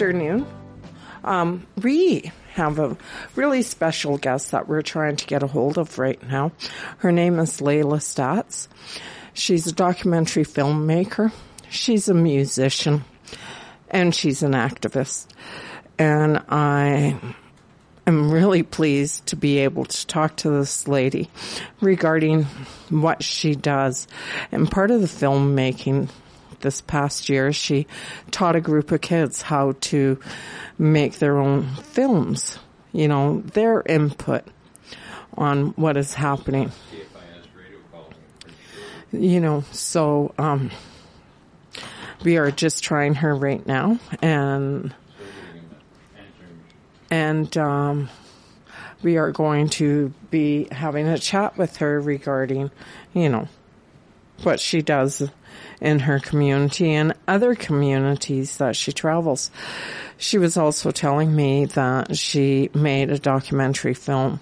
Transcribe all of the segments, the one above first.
afternoon. Um, we have a really special guest that we're trying to get a hold of right now. Her name is Layla Staats. She's a documentary filmmaker. She's a musician and she's an activist. And I am really pleased to be able to talk to this lady regarding what she does. And part of the filmmaking this past year, she taught a group of kids how to make their own films, you know, their input on what is happening. You know, so, um, we are just trying her right now and, and, um, we are going to be having a chat with her regarding, you know, what she does in her community and other communities that she travels. She was also telling me that she made a documentary film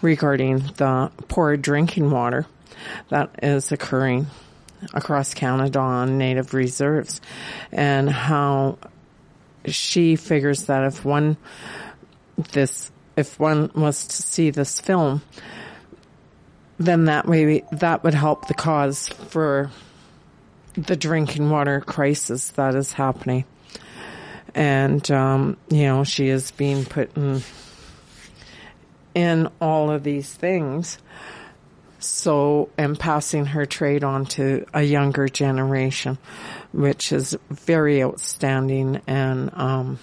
regarding the poor drinking water that is occurring across Canada on native reserves and how she figures that if one this if one was to see this film then that maybe that would help the cause for the drinking water crisis that is happening. And, um, you know, she is being put in, in all of these things. So, and passing her trade on to a younger generation, which is very outstanding and, um,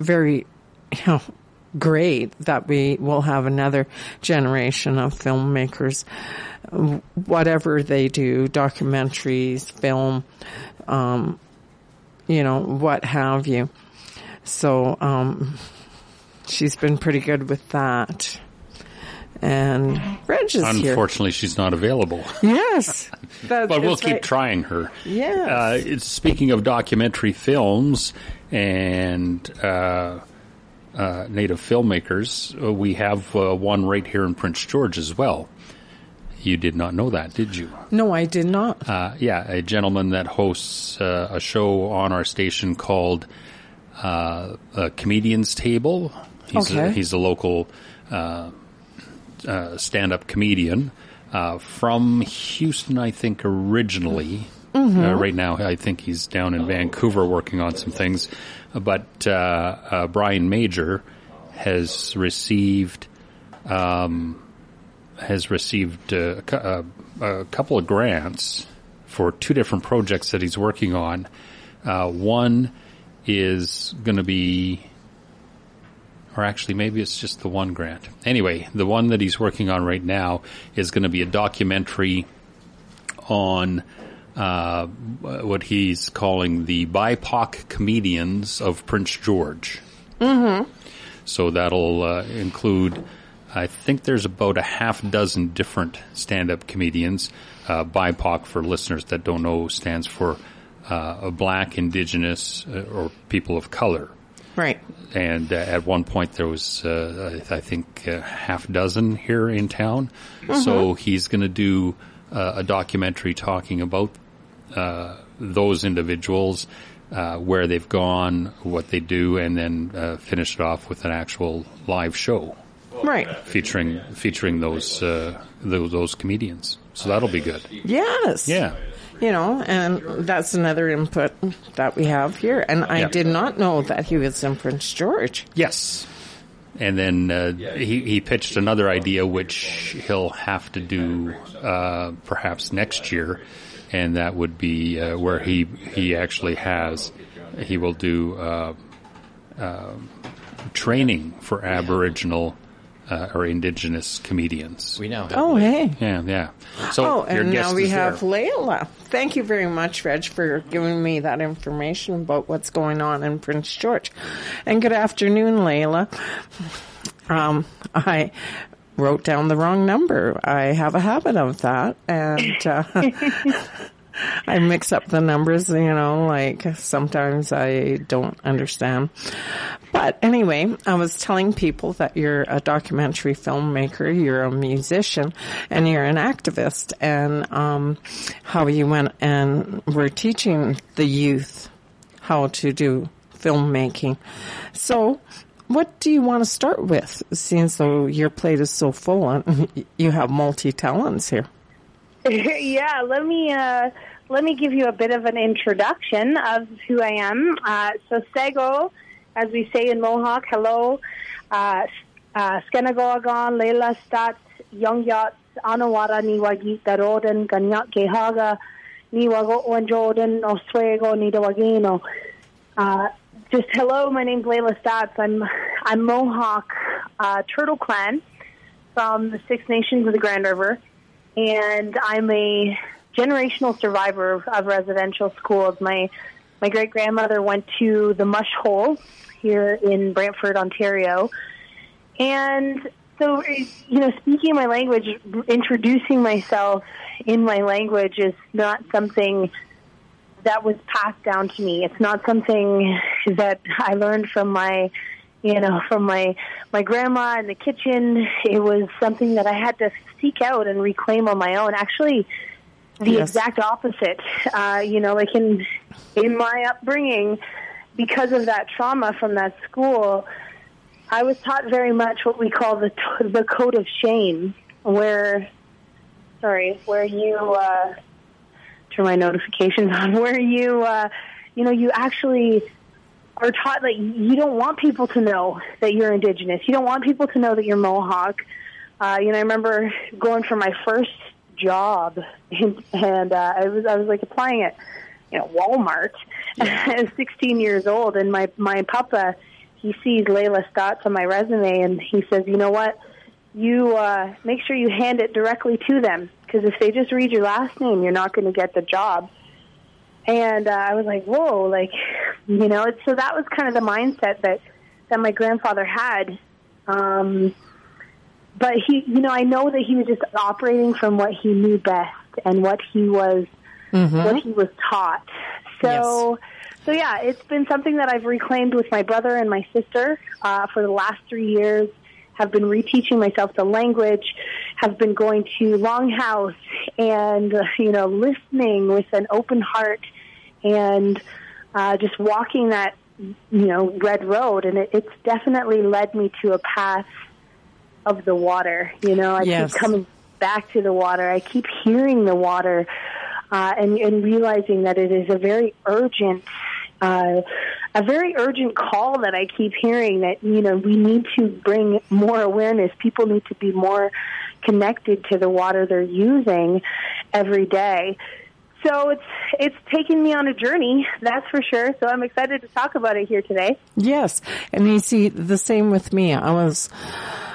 very, you know, great that we will have another generation of filmmakers, whatever they do, documentaries, film, um, you know, what have you. So, um, she's been pretty good with that. And Reg is Unfortunately, here. she's not available. Yes. but we'll keep right. trying her. Yes. Uh, speaking of documentary films and, uh, uh, native filmmakers. Uh, we have uh, one right here in Prince George as well. You did not know that, did you? No, I did not. Uh, yeah, a gentleman that hosts uh, a show on our station called uh, Comedian's Table. He's okay. a, he's a local stand-up comedian from Houston, I think, originally. Mm-hmm. right now, I think he's down in Vancouver working on some things but uh, uh, Brian Major has received um, has received a, a, a, couple of grants for two different projects that he's working on. Uh, one is going to be, or actually maybe it's just the one grant. Anyway, the one that he's working on right now is going to be a documentary on uh, what he's calling the BIPOC comedians of Prince George. Mm-hmm. So that'll uh, include, I think there's about a half dozen different stand-up comedians. Uh, BIPOC, for listeners that don't know, stands for uh, Black, Indigenous, uh, or people of color. Right. And uh, at one point there was, uh, I think, a half dozen here in town. Mm-hmm. So he's going to do uh, a documentary talking about uh, those individuals, uh, where they've gone, what they do, and then uh, finish it off with an actual live show, right? Featuring featuring those uh, those, those comedians. So that'll be good. Yes. Yeah. You know, and that's another input that we have here. And I yeah. did not know that he was in Prince George. Yes. And then uh, he, he pitched another idea, which he'll have to do uh, perhaps next year, and that would be uh, where he he actually has he will do uh, uh, training for Aboriginal uh, or Indigenous comedians. We now. oh, hey. Yeah, yeah. So oh, and now we have there. Layla. Thank you very much, Reg, for giving me that information about what's going on in Prince George. And good afternoon, Layla. Um, I wrote down the wrong number. I have a habit of that, and uh, I mix up the numbers. You know, like sometimes I don't understand. But anyway, I was telling people that you're a documentary filmmaker, you're a musician, and you're an activist, and um, how you went and were teaching the youth how to do filmmaking. So, what do you want to start with? Since though your plate is so full and you have multi talents here. yeah, let me uh, let me give you a bit of an introduction of who I am. Uh, so Sego, as we say in Mohawk, hello. Uh, uh, Skenagoagon, Leila Stat, Yongyat, Anawara, Niwagi, Daroden, Ganyak Gehaga, Niwago, Wanjoden, Oswego, Nidawagino. Just hello, my name's Layla Staats. I'm I'm Mohawk uh, Turtle Clan from the Six Nations of the Grand River, and I'm a generational survivor of, of residential schools. My my great grandmother went to the Mush Hole here in Brantford, Ontario, and so you know, speaking my language, introducing myself in my language is not something that was passed down to me. It's not something that I learned from my, you know, from my my grandma in the kitchen. It was something that I had to seek out and reclaim on my own. Actually, the yes. exact opposite. Uh, you know, like in in my upbringing, because of that trauma from that school, I was taught very much what we call the the code of shame, where, sorry, where you. Uh, turn my notifications on where you, uh, you know, you actually are taught that you don't want people to know that you're indigenous. You don't want people to know that you're Mohawk. Uh, you know, I remember going for my first job, and, and uh, I was I was like applying at you know Walmart. Yeah. I was 16 years old, and my my papa he sees Layla Staats on my resume, and he says, you know what, you uh, make sure you hand it directly to them because if they just read your last name, you're not going to get the job. And uh, I was like, whoa, like, you know, so that was kind of the mindset that that my grandfather had. Um, but he, you know, I know that he was just operating from what he knew best and what he was, mm-hmm. what he was taught. So, yes. so yeah, it's been something that I've reclaimed with my brother and my sister uh, for the last three years have been reteaching myself the language, have been going to Longhouse and, uh, you know, listening with an open heart and uh, just walking that, you know, red road. And it, it's definitely led me to a path of the water. You know, I yes. keep coming back to the water. I keep hearing the water uh, and, and realizing that it is a very urgent uh, a very urgent call that I keep hearing that you know we need to bring more awareness. People need to be more connected to the water they're using every day. So it's it's taken me on a journey, that's for sure. So I'm excited to talk about it here today. Yes, and you see the same with me. I was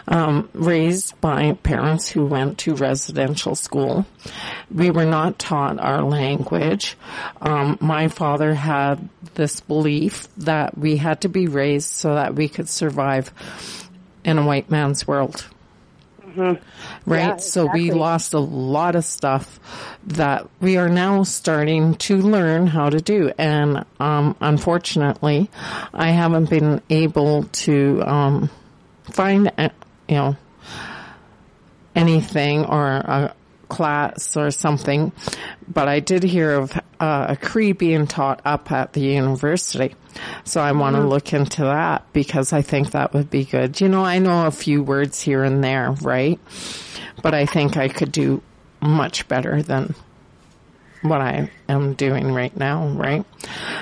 um, raised by parents who went to residential school. We were not taught our language. Um, my father had this belief that we had to be raised so that we could survive in a white man's world. Mm-hmm. Right? Yeah, so we lost a lot of stuff that we are now starting to learn how to do. And, um, unfortunately, I haven't been able to, um, find, uh, you know, anything or a class or something, but I did hear of uh, a Cree being taught up at the university. So I want to mm-hmm. look into that because I think that would be good. You know, I know a few words here and there, right? But I think I could do much better than what I am doing right now, right?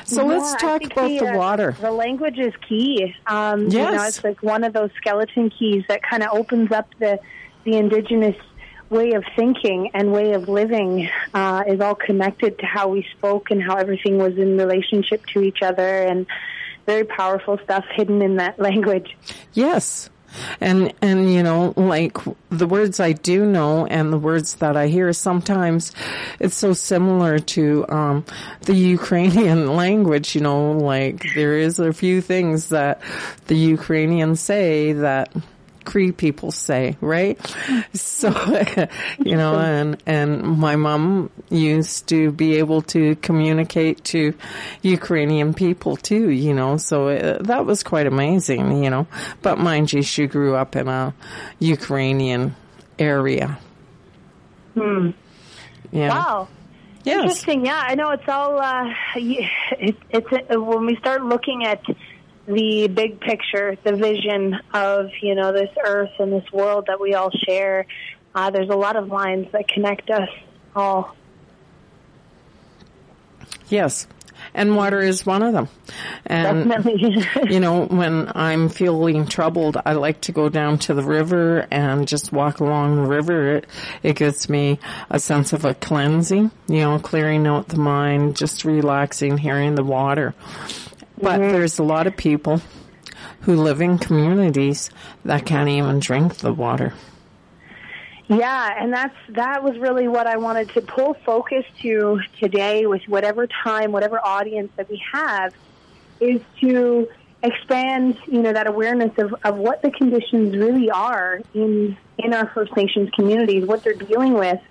So yeah, let's talk about the, the uh, water. The language is key. Um, yes. You know, it's like one of those skeleton keys that kind of opens up the the indigenous way of thinking and way of living uh, is all connected to how we spoke and how everything was in relationship to each other and very powerful stuff hidden in that language. Yes. And, and, you know, like the words I do know and the words that I hear sometimes it's so similar to, um, the Ukrainian language, you know, like there is a few things that the Ukrainians say that Cree people say, right? So, you know, and, and my mom used to be able to communicate to Ukrainian people too, you know, so it, uh, that was quite amazing, you know. But mind you, she grew up in a Ukrainian area. Hmm. Yeah. Wow. Yes. Interesting. Yeah, I know it's all. Uh, it, it's uh, when we start looking at the big picture, the vision of you know this earth and this world that we all share. Uh, there's a lot of lines that connect us all. Yes. And water is one of them. And, Definitely. you know, when I'm feeling troubled, I like to go down to the river and just walk along the river. It, it gives me a sense of a cleansing, you know, clearing out the mind, just relaxing, hearing the water. But mm-hmm. there's a lot of people who live in communities that can't even drink the water. Yeah, and that's that was really what I wanted to pull focus to today with whatever time, whatever audience that we have, is to expand, you know, that awareness of, of what the conditions really are in in our First Nations communities, what they're dealing with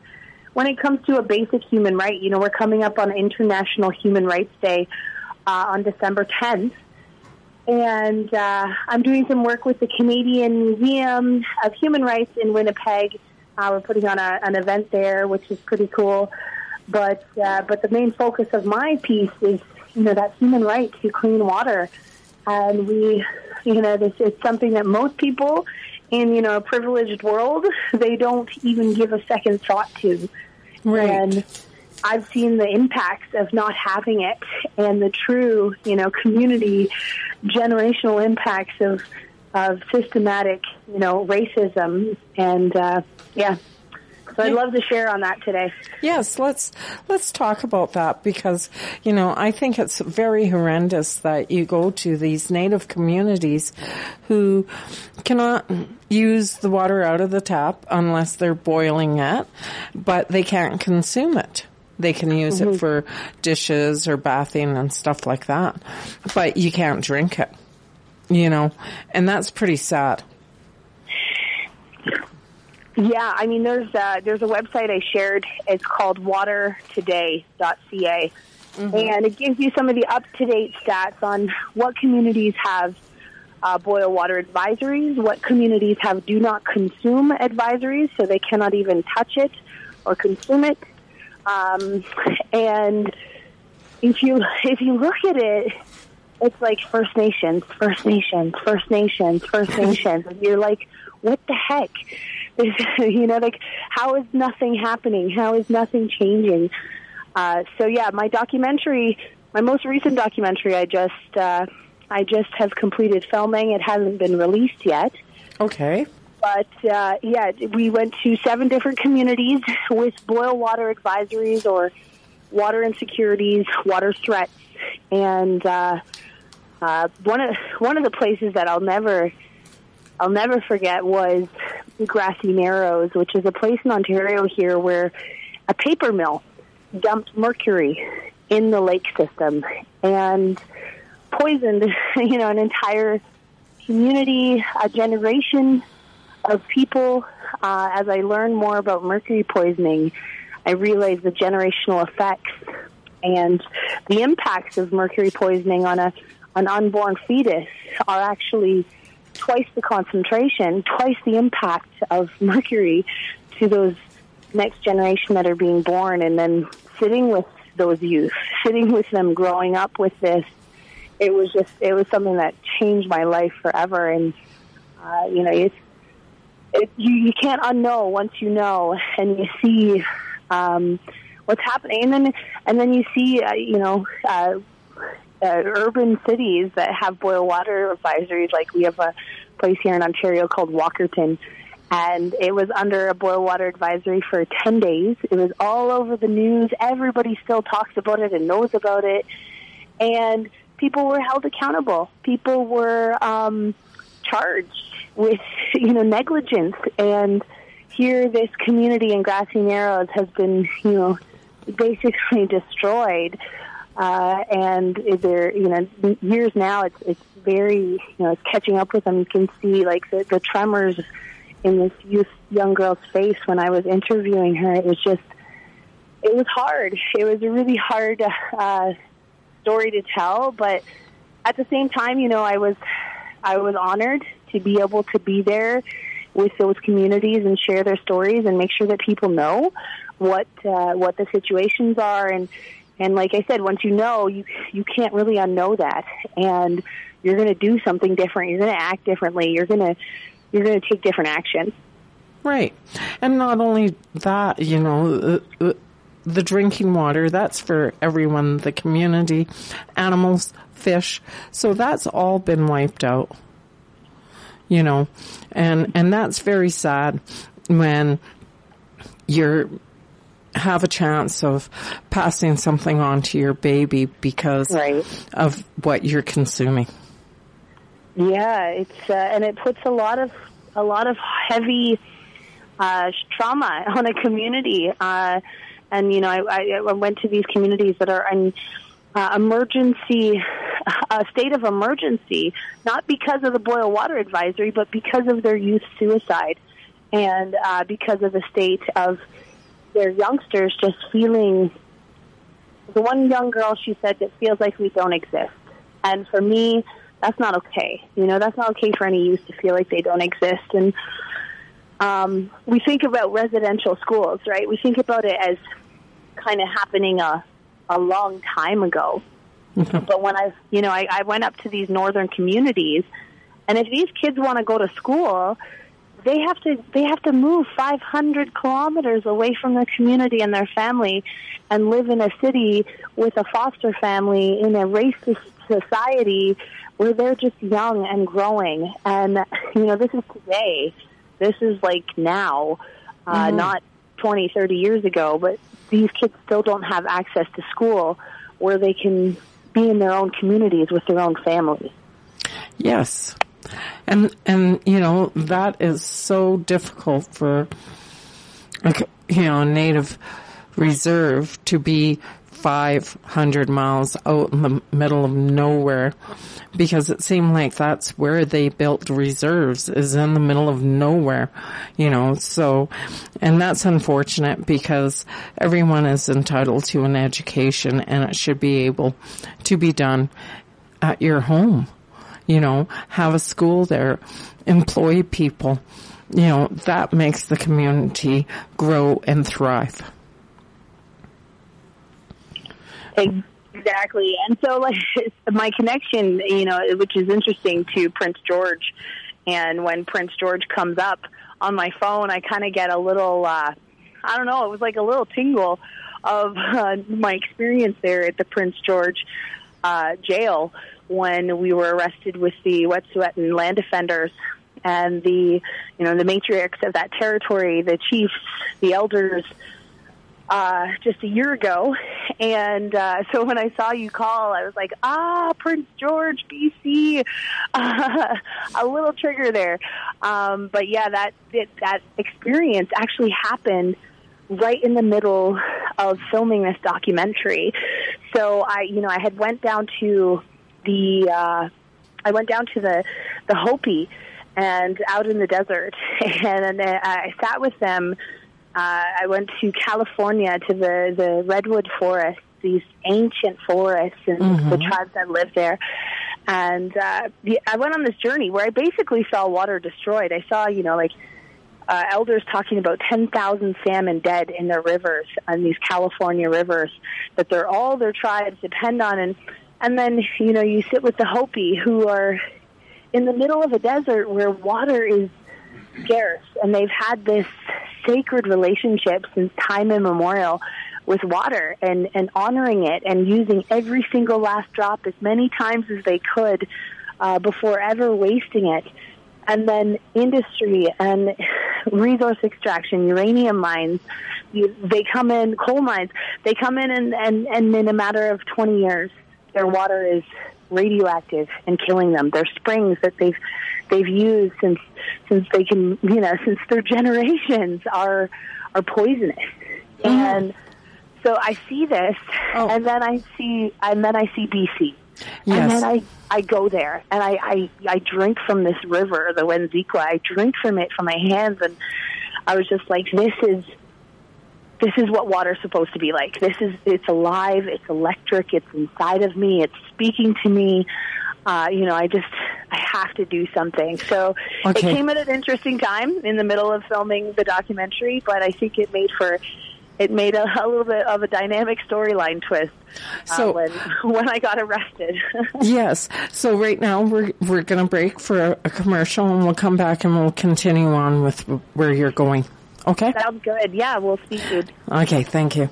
when it comes to a basic human right. You know, we're coming up on International Human Rights Day uh, on December 10th. And uh, I'm doing some work with the Canadian Museum of Human Rights in Winnipeg. Uh, we're putting on a, an event there, which is pretty cool. But uh, but the main focus of my piece is you know that human right to clean water, and we you know this is something that most people in you know a privileged world they don't even give a second thought to. Right. And I've seen the impacts of not having it and the true, you know, community generational impacts of of systematic, you know, racism and uh yeah. So I'd love to share on that today. Yes, let's let's talk about that because you know I think it's very horrendous that you go to these native communities who cannot use the water out of the tap unless they're boiling it, but they can't consume it. They can use it for dishes or bathing and stuff like that, but you can't drink it. You know, and that's pretty sad. Yeah, I mean, there's uh, there's a website I shared. It's called watertoday.ca, and it gives you some of the up to date stats on what communities have uh, boil water advisories, what communities have do not consume advisories, so they cannot even touch it or consume it. Um, and if you if you look at it, it's like First Nations, First Nations, First Nations, First Nations, and you're like, what the heck? you know, like how is nothing happening? How is nothing changing? Uh, so yeah, my documentary, my most recent documentary, I just uh, I just have completed filming. It hasn't been released yet. Okay. But uh, yeah, we went to seven different communities with boil water advisories or water insecurities, water threats, and uh, uh, one of one of the places that I'll never I'll never forget was Grassy Narrows, which is a place in Ontario here where a paper mill dumped mercury in the lake system and poisoned, you know, an entire community, a generation of people. Uh, as I learn more about mercury poisoning, I realize the generational effects and the impacts of mercury poisoning on a an unborn fetus are actually twice the concentration, twice the impact of mercury to those next generation that are being born, and then sitting with those youth, sitting with them, growing up with this. It was just, it was something that changed my life forever. And, uh, you know, it's, it, you, you can't unknow once you know and you see, um, what's happening. And then, and then you see, uh, you know, uh, uh, urban cities that have boil water advisories. Like we have a place here in Ontario called Walkerton, and it was under a boil water advisory for 10 days. It was all over the news. Everybody still talks about it and knows about it. And people were held accountable. People were um, charged with, you know, negligence. And here, this community in Grassy Narrows has been, you know, basically destroyed. Uh, and there, you know, years now, it's it's very, you know, it's catching up with them. You can see like the, the tremors in this youth young girl's face when I was interviewing her. It was just, it was hard. It was a really hard uh, story to tell, but at the same time, you know, I was, I was honored to be able to be there with those communities and share their stories and make sure that people know what uh, what the situations are and and like I said, once you know, you you can't really unknow that, and you're going to do something different. You're going to act differently. You're going to you're going to take different action. Right, and not only that, you know. Uh, uh, the drinking water, that's for everyone, the community, animals, fish. So that's all been wiped out. You know, and, and that's very sad when you're have a chance of passing something on to your baby because right. of what you're consuming. Yeah, it's uh, and it puts a lot of a lot of heavy uh, trauma on a community. Uh, and you know, I, I went to these communities that are in uh, emergency, a state of emergency, not because of the boil water advisory, but because of their youth suicide, and uh, because of the state of their youngsters just feeling. The one young girl, she said, it feels like we don't exist. And for me, that's not okay. You know, that's not okay for any youth to feel like they don't exist. And um, we think about residential schools, right? We think about it as kind of happening a, a long time ago. Mm-hmm. But when I, you know, I, I went up to these northern communities, and if these kids want to go to school, they have to they have to move 500 kilometers away from their community and their family, and live in a city with a foster family in a racist society where they're just young and growing. And you know, this is today. This is like now, uh, mm-hmm. not 20, 30 years ago. But these kids still don't have access to school where they can be in their own communities with their own family. Yes. And, and, you know, that is so difficult for, you know, native reserve to be 500 miles out in the middle of nowhere because it seemed like that's where they built reserves is in the middle of nowhere, you know, so, and that's unfortunate because everyone is entitled to an education and it should be able to be done at your home, you know, have a school there, employ people, you know, that makes the community grow and thrive. Exactly. And so, like, my connection, you know, which is interesting to Prince George, and when Prince George comes up on my phone, I kind of get a little, uh, I don't know, it was like a little tingle of uh, my experience there at the Prince George uh, jail when we were arrested with the Wet'suwet'en land defenders and the, you know, the matriarchs of that territory, the chiefs, the elders, uh, just a year ago. And uh, so when I saw you call, I was like, ah, Prince George, BC, uh, a little trigger there. Um, but yeah, that, that that experience actually happened right in the middle of filming this documentary. So I, you know, I had went down to the, uh, I went down to the the Hopi and out in the desert, and then I sat with them uh, I went to California to the the redwood forest, these ancient forests, and mm-hmm. the tribes that live there. And uh, the, I went on this journey where I basically saw water destroyed. I saw, you know, like uh, elders talking about 10,000 salmon dead in their rivers, on these California rivers, that they're all their tribes depend on. And, and then, you know, you sit with the Hopi who are in the middle of a desert where water is scarce and they've had this sacred relationship since time immemorial with water and, and honoring it and using every single last drop as many times as they could uh, before ever wasting it. And then industry and resource extraction, uranium mines, you, they come in, coal mines, they come in and, and, and in a matter of 20 years, their water is radioactive and killing them. Their springs that they've they've used since since they can you know since their generations are are poisonous mm. and so I see this oh. and then I see and then I see BC yes. and then I I go there and I, I I drink from this river the Wedzin Kwa I drink from it from my hands and I was just like this is this is what water's supposed to be like. This is it's alive, it's electric, it's inside of me, it's speaking to me. Uh, you know, I just I have to do something. So Okay. it came at an interesting time in the middle of filming the documentary, but I think it made for it made a, a little bit of a dynamic storyline twist uh, So- when when I got arrested. Yes. So right now we're we're going to break for a, a commercial, and we'll come back and we'll continue on with where you're going. Okay. Sounds good. Yeah, we'll speak soon. Okay. Thank you.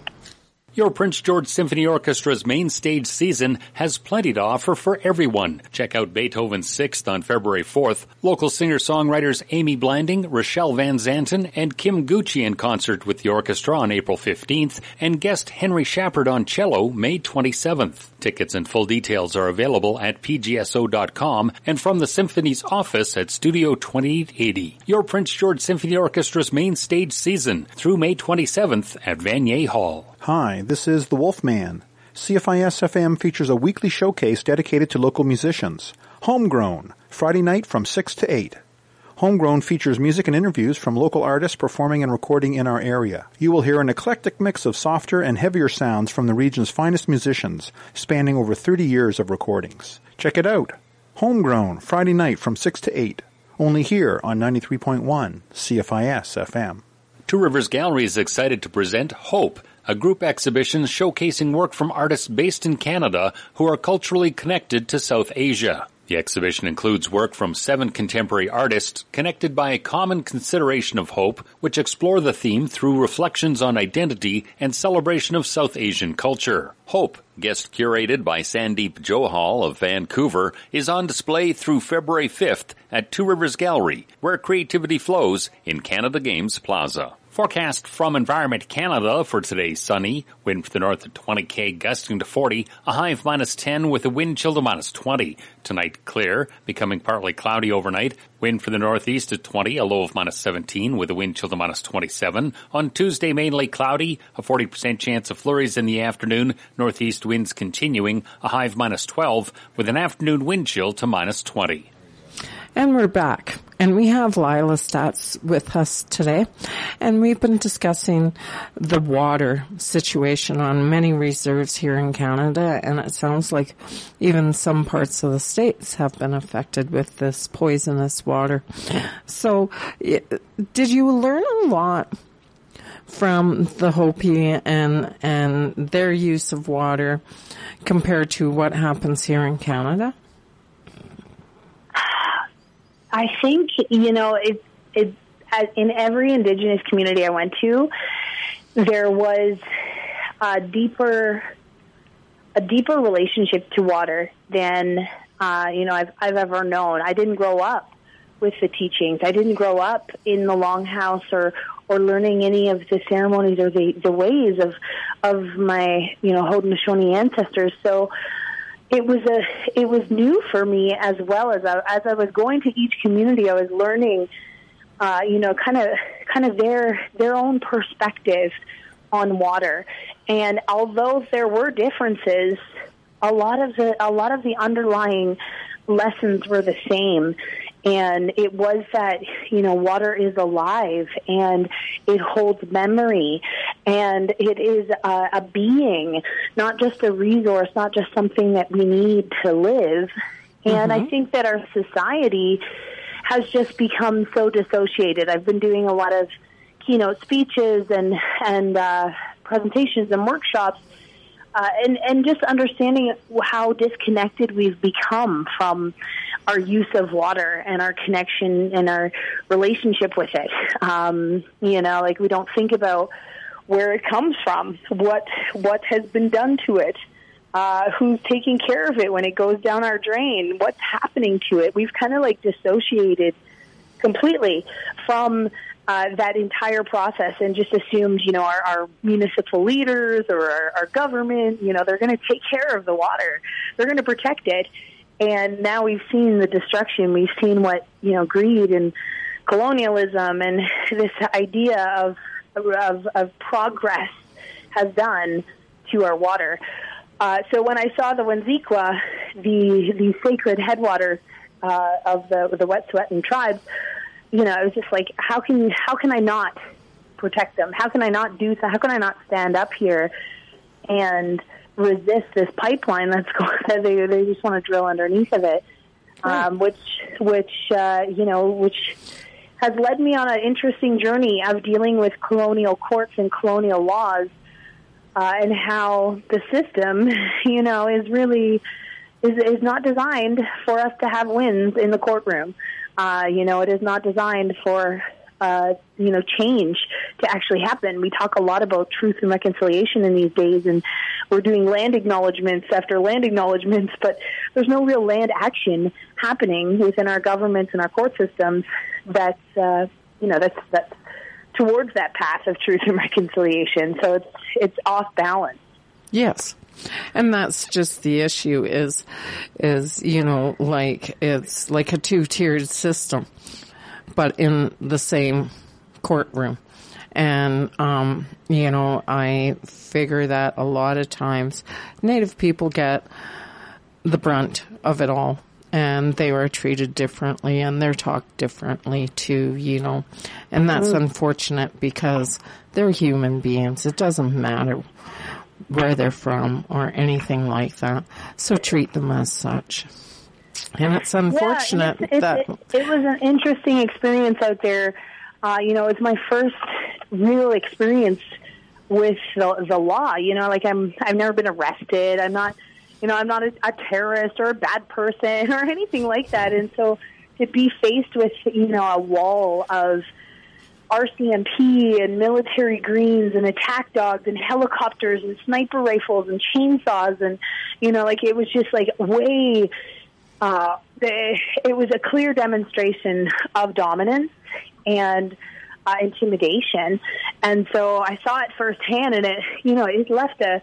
Your Prince George Symphony Orchestra's main stage season has plenty to offer for everyone. Check out Beethoven's Sixth on February 4th. Local singer-songwriters Amy Blanding, Rochelle Van Zanten, and Kim Gucci in concert with the orchestra on April 15th, and guest Henry Shepard on cello May 27th. Tickets and full details are available at pgso.com and from the Symphony's office at Studio 2880. Your Prince George Symphony Orchestra's main stage season through May 27th at Vanier Hall. Hi, this is The Wolfman. CFIS FM features a weekly showcase dedicated to local musicians. Homegrown, Friday night from 6 to 8. Homegrown features music and interviews from local artists performing and recording in our area. You will hear an eclectic mix of softer and heavier sounds from the region's finest musicians, spanning over 30 years of recordings. Check it out. Homegrown, Friday night from 6 to 8. Only here on 93.1 CFIS FM. Two Rivers Gallery is excited to present Hope, a group exhibition showcasing work from artists based in Canada who are culturally connected to South Asia. The exhibition includes work from seven contemporary artists connected by a common consideration of hope, which explore the theme through reflections on identity and celebration of South Asian culture. Hope, guest curated by Sandeep Johal of Vancouver, is on display through February 5th at Two Rivers Gallery, where creativity flows in Canada Games Plaza. Forecast from Environment Canada for today sunny, wind from the north at 20k gusting to 40, a high of minus 10 with a wind chill to minus 20. Tonight clear, becoming partly cloudy overnight, wind from the northeast at 20, a low of minus 17 with a wind chill to minus 27. On Tuesday mainly cloudy, a 40% chance of flurries in the afternoon, northeast winds continuing, a high of minus 12 with an afternoon wind chill to minus 20. And we're back. And we have Lila Staats with us today. And we've been discussing the water situation on many reserves here in Canada. And it sounds like even some parts of the states have been affected with this poisonous water. So did you learn a lot from the Hopi and, and their use of water compared to what happens here in Canada? I think you know it. It in every Indigenous community I went to, there was a deeper, a deeper relationship to water than uh, you know I've I've ever known. I didn't grow up with the teachings. I didn't grow up in the longhouse or or learning any of the ceremonies or the the ways of of my you know Haudenosaunee ancestors. So it was a it was new for me as well as I, as I was going to each community I was learning uh, you know kind of kind of their their own perspective on water. And although there were differences a lot of the a lot of the underlying lessons were the same and it was that you know water is alive and it holds memory and it is a, a being not just a resource not just something that we need to live. And i think that our society has just become so dissociated. I've been doing a lot of keynote speeches and and uh, presentations and workshops uh, and and just understanding how disconnected we've become from our use of water and our connection and our relationship with it. Um, you know, like we don't think about where it comes from, what what has been done to it, uh, who's taking care of it when it goes down our drain, what's happening to it. We've kind of like dissociated completely from uh, that entire process and just assumed, you know, our, our municipal leaders or our, our government, you know, they're going to take care of the water. They're going to protect it. And now we've seen the destruction. We've seen what, you know, greed and colonialism and this idea of, of, of progress has done to our water. Uh, so when I saw the Wedzin Kwa, the, the sacred headwaters uh, of the, the Wet'suwet'en tribes, you know, I was just like, how can how can I not protect them? How can I not do so? How can I not stand up here and resist this pipeline that's going? That they they just want to drill underneath of it. um, which which uh, you know which has led me on an interesting journey of dealing with colonial courts and colonial laws, uh, and how the system, you know, is really is is not designed for us to have wins in the courtroom. Uh, you know, it is not designed for uh, you know change to actually happen. We talk a lot about truth and reconciliation in these days, and we're doing land acknowledgments after land acknowledgments, but there's no real land action happening within our governments and our court systems that's uh, you know that's that's towards that path of truth and reconciliation. So it's it's off balance. Yes. And that's just the issue is, is, you know, like, it's like a two-tiered system, but in the same courtroom. And, um, you know, I figure that a lot of times Native people get the brunt of it all and they are treated differently and they're talked differently too, you know. And that's unfortunate because they're human beings. It doesn't matter where they're from or anything like that. So treat them as such. And it's unfortunate yeah, it's, it's, that it, it was an interesting experience out there. Uh, you know, it's my first real experience with the, the law. You know, like I'm, I've never been arrested. I'm not, you know, I'm not a, a terrorist or a bad person or anything like that. And so to be faced with, you know, a wall of RCMP and military greens and attack dogs and helicopters and sniper rifles and chainsaws and you know like it was just like way uh they, it was a clear demonstration of dominance and uh, intimidation. And so I saw it firsthand and it you know it left a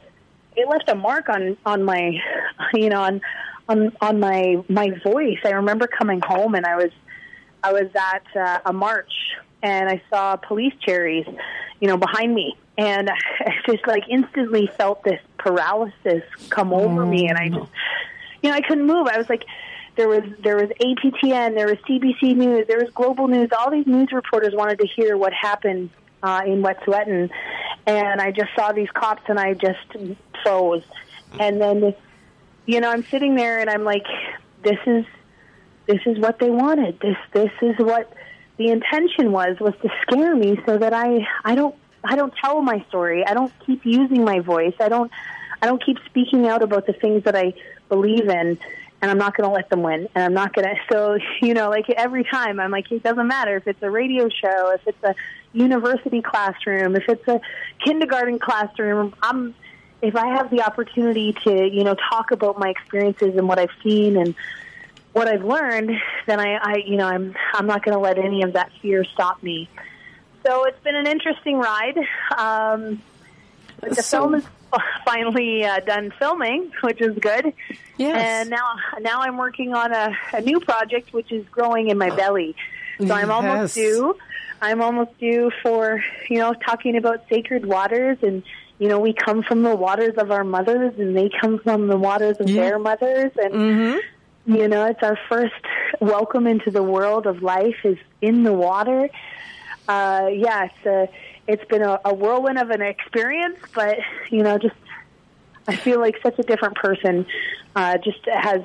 it left a mark on on my you know on on on my my voice. I remember coming home and I was I was at uh, a march and I saw police cherries, you know, behind me. And I just like instantly felt this paralysis come over oh, me and I just you know, I couldn't move. I was like there was there was APTN, there was CBC News, there was Global News. All these news reporters wanted to hear what happened uh, in Wet'suwet'en, and I just saw these cops and I just froze. And then, you know, I'm sitting there and I'm like, this is this is what they wanted. This this is what the intention was was to scare me so that I I don't I don't tell my story. I don't keep using my voice. I don't I don't keep speaking out about the things that I believe in and I'm not going to let them win and I'm not going to so you know like every time I'm like it doesn't matter if it's a radio show, if it's a university classroom, if it's a kindergarten classroom, I'm if I have the opportunity to, you know, talk about my experiences and what I've seen and what I've learned, then I, I you know, I'm I'm not going to let any of that fear stop me. So it's been an interesting ride. Um, the So- film is finally uh, done filming, which is good. Yes. And now now I'm working on a, a new project, which is growing in my belly. So I'm almost due. I'm almost due for you know talking about sacred waters and. You know, we come from the waters of our mothers, and they come from the waters of Yeah. their mothers, and Mm-hmm. You know, it's our first welcome into the world of life is in the water. Uh, yeah, it's a, it's been a, a whirlwind of an experience, but you know, just I feel like such a different person. Uh, just has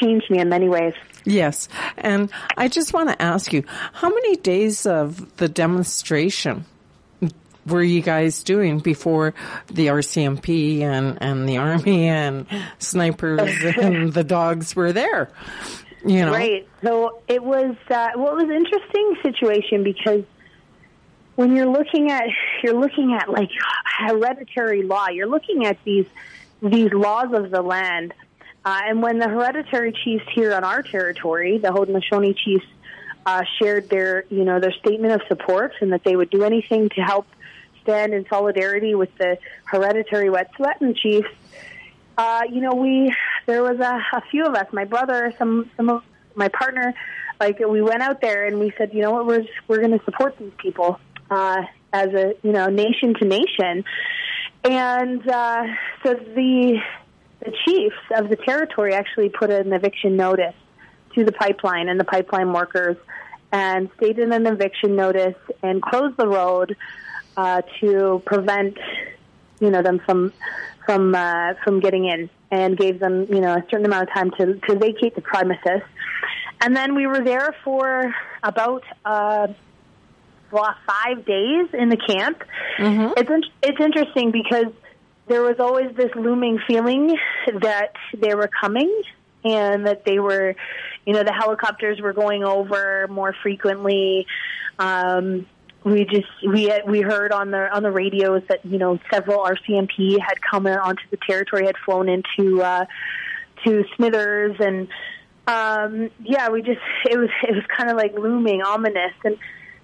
changed me in many ways. Yes. And I just want to ask you, how many days of the demonstration were you guys doing before the RCMP and, and the army and snipers and the dogs were there? You know? Right. So it was uh, well, it was an interesting situation because when you're looking at you're looking at like hereditary law, you're looking at these these laws of the land, uh, and when the hereditary chiefs here on our territory, the Haudenosaunee chiefs, uh, shared their you know their statement of support and that they would do anything to help stand in solidarity with the hereditary Wet'suwet'en chiefs. Uh, you know, we there was a, a few of us, my brother, some some of my partner, like we went out there and we said, you know what, we're we're going to support these people uh, as a you know nation to nation, and uh, so the the chiefs of the territory actually put an eviction notice to the pipeline and the pipeline workers, and stated an eviction notice and closed the road uh, to prevent you know them from from uh, from getting in and gave them, you know, a certain amount of time to, to vacate the premises. And then we were there for about uh, well, five days in the camp. Mm-hmm. It's in- it's interesting because there was always this looming feeling that they were coming and that they were, you know, the helicopters were going over more frequently. Um, we just we had, we heard on the on the radios that you know several RCMP had come onto the territory, had flown into uh, to Smithers, and um, yeah, we just it was it was kind of like looming, ominous, and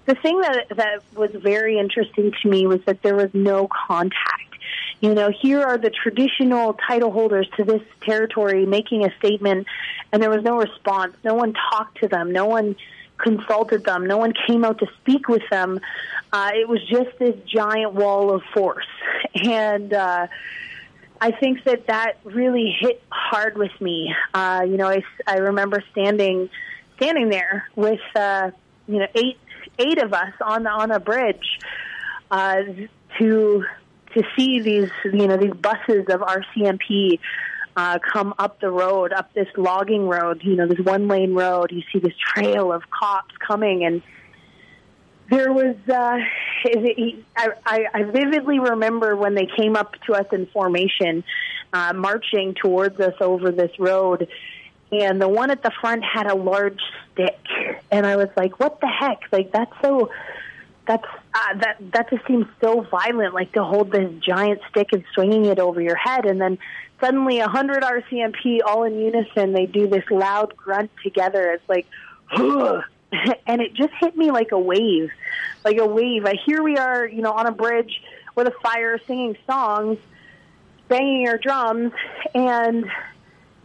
the thing that that was very interesting to me was that there was no contact. You know, here are the traditional title holders to this territory making a statement, and there was no response. No one talked to them. No one consulted them. No one came out to speak with them. Uh, it was just this giant wall of force, and uh, I think that that really hit hard with me. Uh, you know, I, I remember standing standing there with uh, you know eight eight of us on on a bridge uh, to to see these you know these buses of RCMP uh, come up the road, up this logging road, you know, this one lane road. You see this trail of cops coming, and there was. Uh, I, I, I vividly remember when they came up to us in formation, uh, marching towards us over this road, and the one at the front had a large stick, and I was like, "What the heck? Like that's so." That's uh, that that just seems so violent, like to hold this giant stick and swinging it over your head, and then suddenly a hundred RCMP all in unison. They do this loud grunt together. It's like, and it just hit me like a wave, like a wave. I here we are, you know, on a bridge with a fire, singing songs, banging our drums, and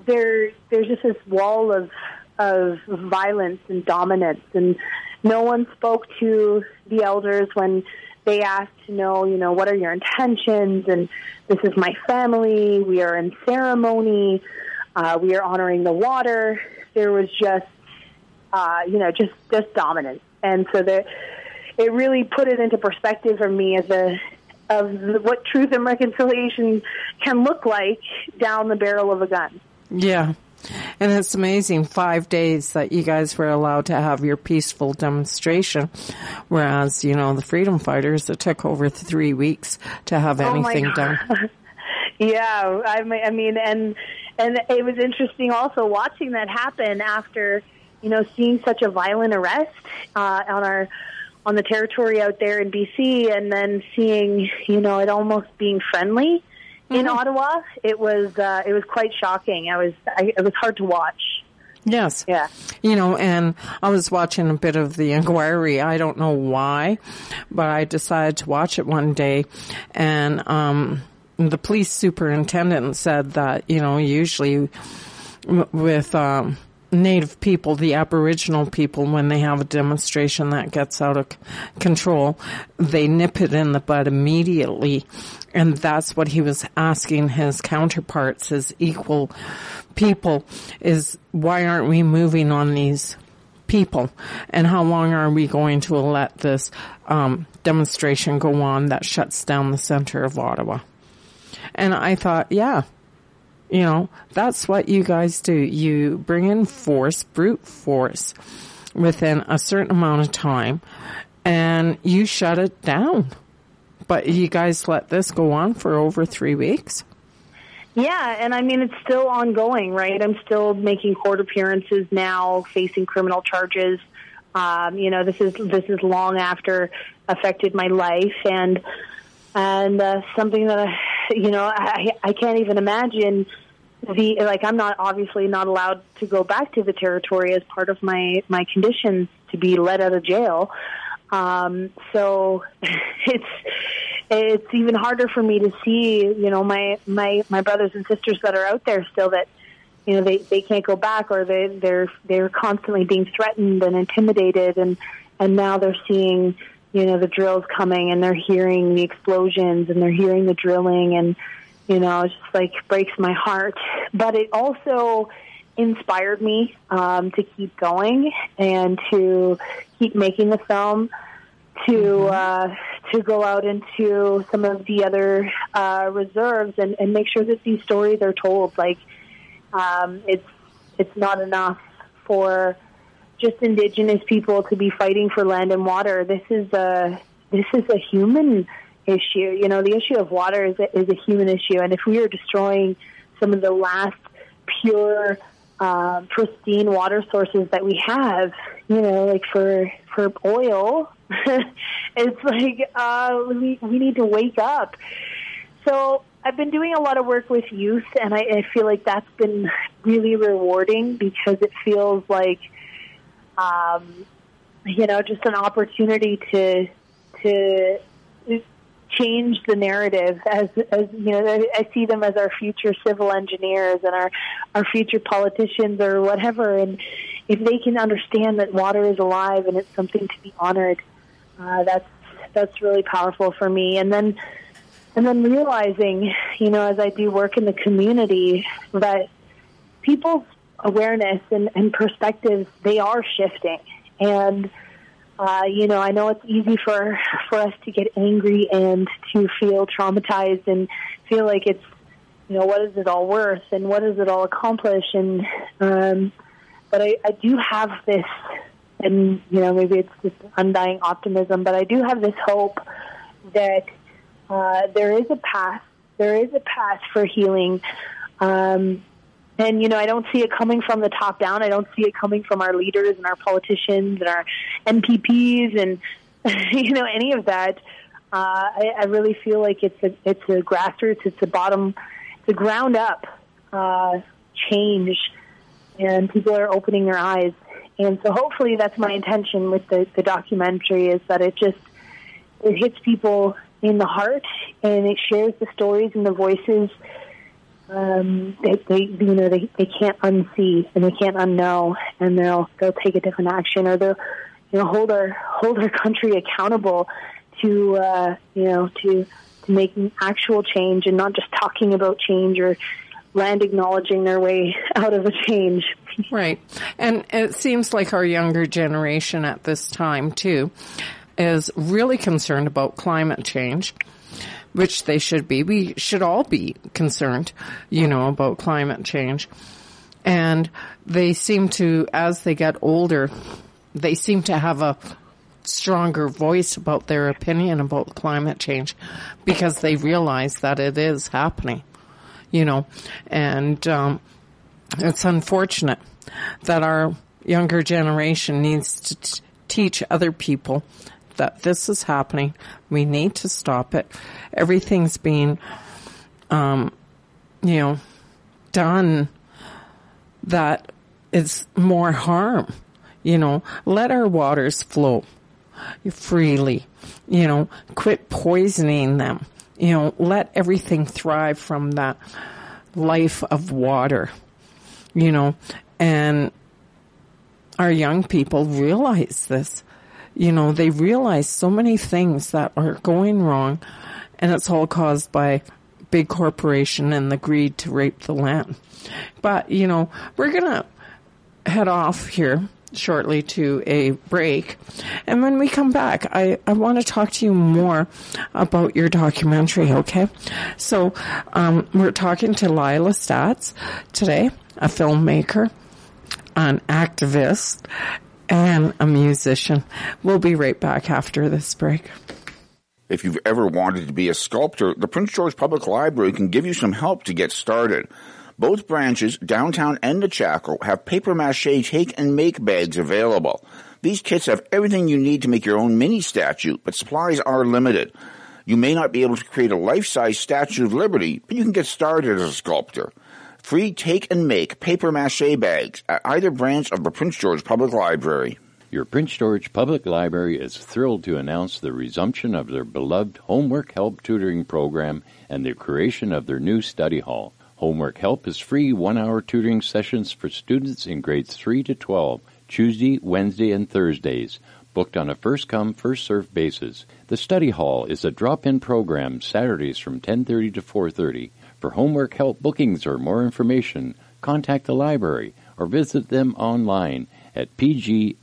there there's just this wall of of violence and dominance, and no one spoke to the elders when they asked to know, you know, what are your intentions? And this is my family. We are in ceremony. Uh, we are honoring the water. There was just, uh, you know, just just dominance, and so that it really put it into perspective for me as a of what truth and reconciliation can look like down the barrel of a gun. Yeah. And it's amazing five days that you guys were allowed to have your peaceful demonstration. Whereas, you know, the freedom fighters, it took over three weeks to have oh anything oh done. yeah. I mean, and, and it was interesting also watching that happen after, you know, seeing such a violent arrest, uh, on our, on the territory out there in BC and then seeing, you know, it almost being friendly in mm-hmm. Ottawa, it was uh, it was quite shocking. I was I, it was hard to watch. Yes. Yeah. You know, and I was watching a bit of the inquiry. I don't know why, but I decided to watch it one day and um the police superintendent said that, you know, usually with um Native people, the Aboriginal people, when they have a demonstration that gets out of control, they nip it in the bud immediately. And that's what he was asking his counterparts, his equal people, is why aren't we moving on these people? And how long are we going to let this um, demonstration go on that shuts down the center of Ottawa? And I thought, yeah, you know, that's what you guys do. You bring in force, brute force, within a certain amount of time, and you shut it down. But you guys let this go on for over three weeks. Yeah, and I mean it's still ongoing, right? I'm still making court appearances now, facing criminal charges. Um, you know, this is this is long after affected my life, and and uh, something that I, you know I I can't even imagine the like I'm not obviously not allowed to go back to the territory as part of my my conditions to be let out of jail. Um, so it's it's even harder for me to see you know my my my brothers and sisters that are out there still that you know they they can't go back or they they're they're constantly being threatened and intimidated and and now they're seeing you know the drills coming and they're hearing the explosions and they're hearing the drilling and you know, it just like breaks my heart. But it also inspired me um, to keep going and to keep making the film, to mm-hmm. uh, to go out into some of the other uh, reserves and, and make sure that these stories are told. Like um, it's it's not enough for just Indigenous people to be fighting for land and water. This is a this is a human issue. You know, the issue of water is a, is a human issue, and if we are destroying some of the last pure, uh, pristine water sources that we have, you know, like for for oil, it's like uh, we we need to wake up. So I've been doing a lot of work with youth, and I, I feel like that's been really rewarding because it feels like, um, you know, just an opportunity to to change the narrative as as you know I see them as our future civil engineers and our our future politicians or whatever and if they can understand that water is alive and it's something to be honored uh, that's that's really powerful for me and then and then realizing, you know, as I do work in the community, that people's awareness and, and perspectives they are shifting, and uh, you know, I know it's easy for for us to get angry and to feel traumatized and feel like it's, you know, what is it all worth and what does it all accomplish? And um, but I, I do have this, and you know, maybe it's just undying optimism, but I do have this hope that uh, there is a path. There is a path for healing. Um, and, you know, I don't see it coming from the top down. I don't see it coming from our leaders and our politicians and our MPPs and, you know, any of that. Uh, I, I really feel like it's a, it's a grassroots, it's a bottom, it's a ground up uh, change. And people are opening their eyes. And so hopefully that's my intention with the, the documentary is that it just, it hits people in the heart, and it shares the stories and the voices um, they, they you know they, they can't unsee and they can't unknow, and they'll they'll take a different action or they'll you know hold our hold our country accountable to uh, you know to to making actual change and not just talking about change or land acknowledging their way out of a change. Right. And it seems like our younger generation at this time too is really concerned about climate change, which they should be. We should all be concerned, you know, about climate change. And they seem to, as they get older, they seem to have a stronger voice about their opinion about climate change because they realize that it is happening, you know, and, um, it's unfortunate that our younger generation needs to t- teach other people that this is happening. We need to stop it. Everything's being, um, you know, done that is more harm. You know, let our waters flow freely. You know, quit poisoning them. You know, let everything thrive from that life of water. You know, and our young people realize this you know, they realize so many things that are going wrong and it's all caused by big corporation and the greed to rape the land. But, you know, we're going to head off here shortly to a break. And when we come back, I, I want to talk to you more about your documentary, okay? So, um, we're talking to Lila Staats today, a filmmaker, an activist, and a musician. We'll be right back after this break. If you've ever wanted to be a sculptor, the Prince George Public Library can give you some help to get started. Both branches, downtown and Nechako, have paper mache take and make bags available. These kits have everything you need to make your own mini statue, but supplies are limited. You may not be able to create a life-size Statue of Liberty, but you can get started as a sculptor. Free take and make paper mache bags at either branch of the Prince George Public Library. Your Prince George Public Library is thrilled to announce the resumption of their beloved Homework Help tutoring program and the creation of their new study hall. Homework Help is free one hour tutoring sessions for students in grades 3 to 12, Tuesday, Wednesday, and Thursdays, booked on a first come, first served basis. The study hall is a drop in program Saturdays from 10:30 to 4:30 for homework help bookings or more information, contact the library or visit them online at pgpl.ca.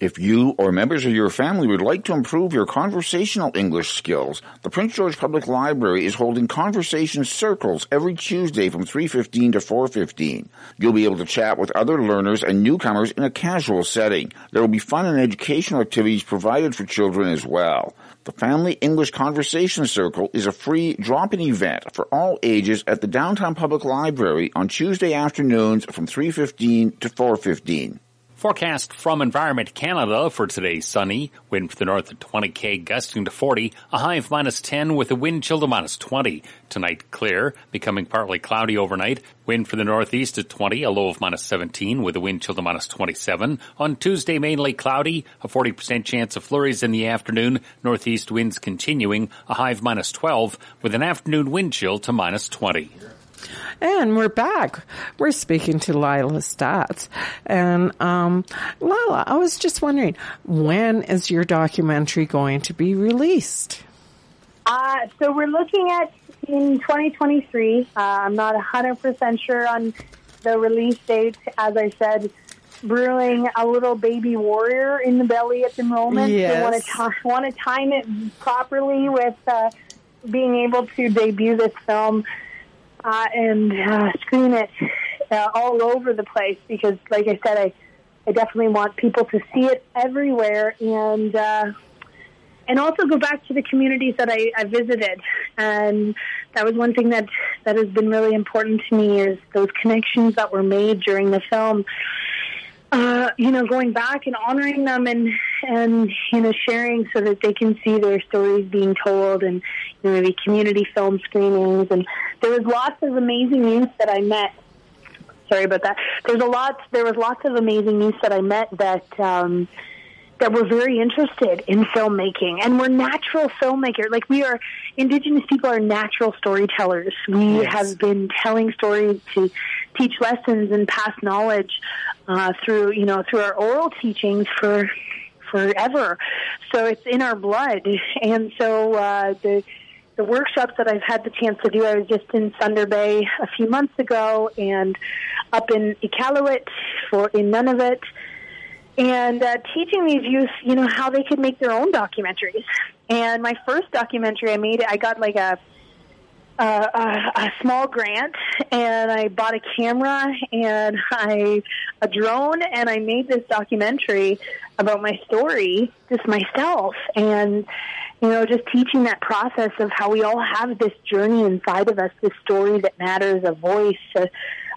If you or members of your family would like to improve your conversational English skills, the Prince George Public Library is holding conversation circles every Tuesday from 3.15 to 4.15. You'll be able to chat with other learners and newcomers in a casual setting. There will be fun and educational activities provided for children as well. The Family English Conversation Circle is a free drop-in event for all ages at the Downtown Public Library on Tuesday afternoons from 3.15 to 4.15. Forecast from Environment Canada for today sunny, wind for the north at 20k gusting to 40, a high of minus 10 with a wind chill to minus 20. Tonight clear, becoming partly cloudy overnight, wind for the northeast at 20, a low of minus 17 with a wind chill to minus 27. On Tuesday mainly cloudy, a 40% chance of flurries in the afternoon, northeast winds continuing, a high of minus 12 with an afternoon wind chill to minus 20. And we're back. We're speaking to Lila Staats. And, um, Lila, I was just wondering, when is your documentary going to be released? Uh, so we're looking at in 2023. Uh, I'm not 100% sure on the release date. As I said, brewing a little baby warrior in the belly at the moment. Yes. So want to want to time it properly with uh, being able to debut this film uh, and uh, screen it uh, all over the place because, like I said, I I definitely want people to see it everywhere and uh, and also go back to the communities that I, I visited. And that was one thing that that has been really important to me is those connections that were made during the film. Uh, you know, going back and honoring them and and you know sharing so that they can see their stories being told and you know maybe community film screenings and there was lots of amazing youth that I met. Sorry about that. There's a lot. There was lots of amazing youth that I met that um, that were very interested in filmmaking and we're natural filmmakers. Like we are, Indigenous people are natural storytellers. We Yes. have been telling stories to teach lessons and pass knowledge uh, through, you know, through our oral teachings for forever. So it's in our blood, and so uh, the the workshops that I've had the chance to do. I was just in Thunder Bay a few months ago, and up in Iqaluit for in Nunavut and uh, teaching these youth, you know, how they could make their own documentaries. And my first documentary I made, I got like a a, a, small grant, and I bought a camera and I a drone, and I made this documentary about my story, just myself, and you know, just teaching that process of how we all have this journey inside of us, this story that matters, a voice, a,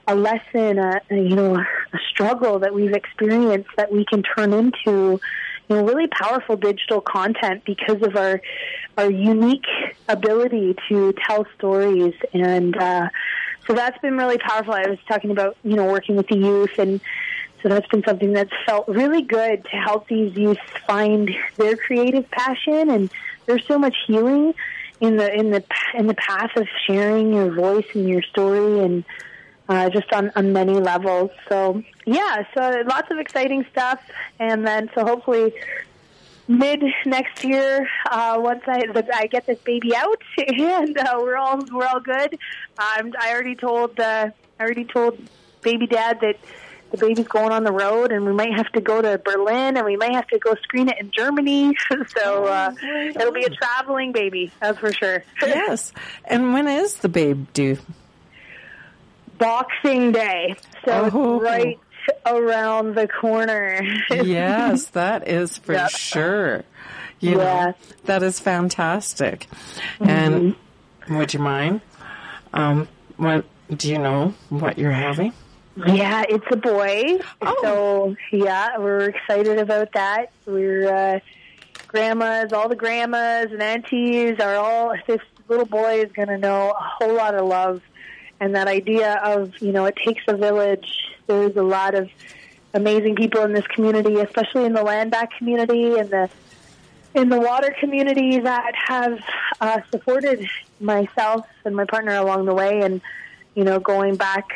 a lesson, a, a you know, a struggle that we've experienced that we can turn into, you know, really powerful digital content because of our our unique ability to tell stories. And uh, so that's been really powerful. I was talking about, you know, working with the youth and so that's been something that's felt really good to help these youth find their creative passion. And there's so much healing in the in the in the path of sharing your voice and your story. And uh, just on, on many levels. So yeah, so lots of exciting stuff, and then so hopefully mid next year, uh, once I I get this baby out and uh, we're all we're all good. Um, I already told uh, I already told baby dad that the baby's going on the road, and we might have to go to Berlin, and we might have to go screen it in Germany. so uh, it'll be a traveling baby, that's for sure. Yes. And when is the babe due? Boxing Day, so Oh. it's right around the corner. yes, that is for Yep. sure. You Yeah. know, that is fantastic. And would you mind? Um, what do you know what you're having? Yeah, it's a boy. Oh. So yeah, we're excited about that. We're uh, grandmas, all the grandmas and aunties are all. This little boy is going to know a whole lot of love, and that idea of you know it takes a village. There's a lot of amazing people in this community, especially in the land back community and the in the water community that have uh, supported myself and my partner along the way, and you know going back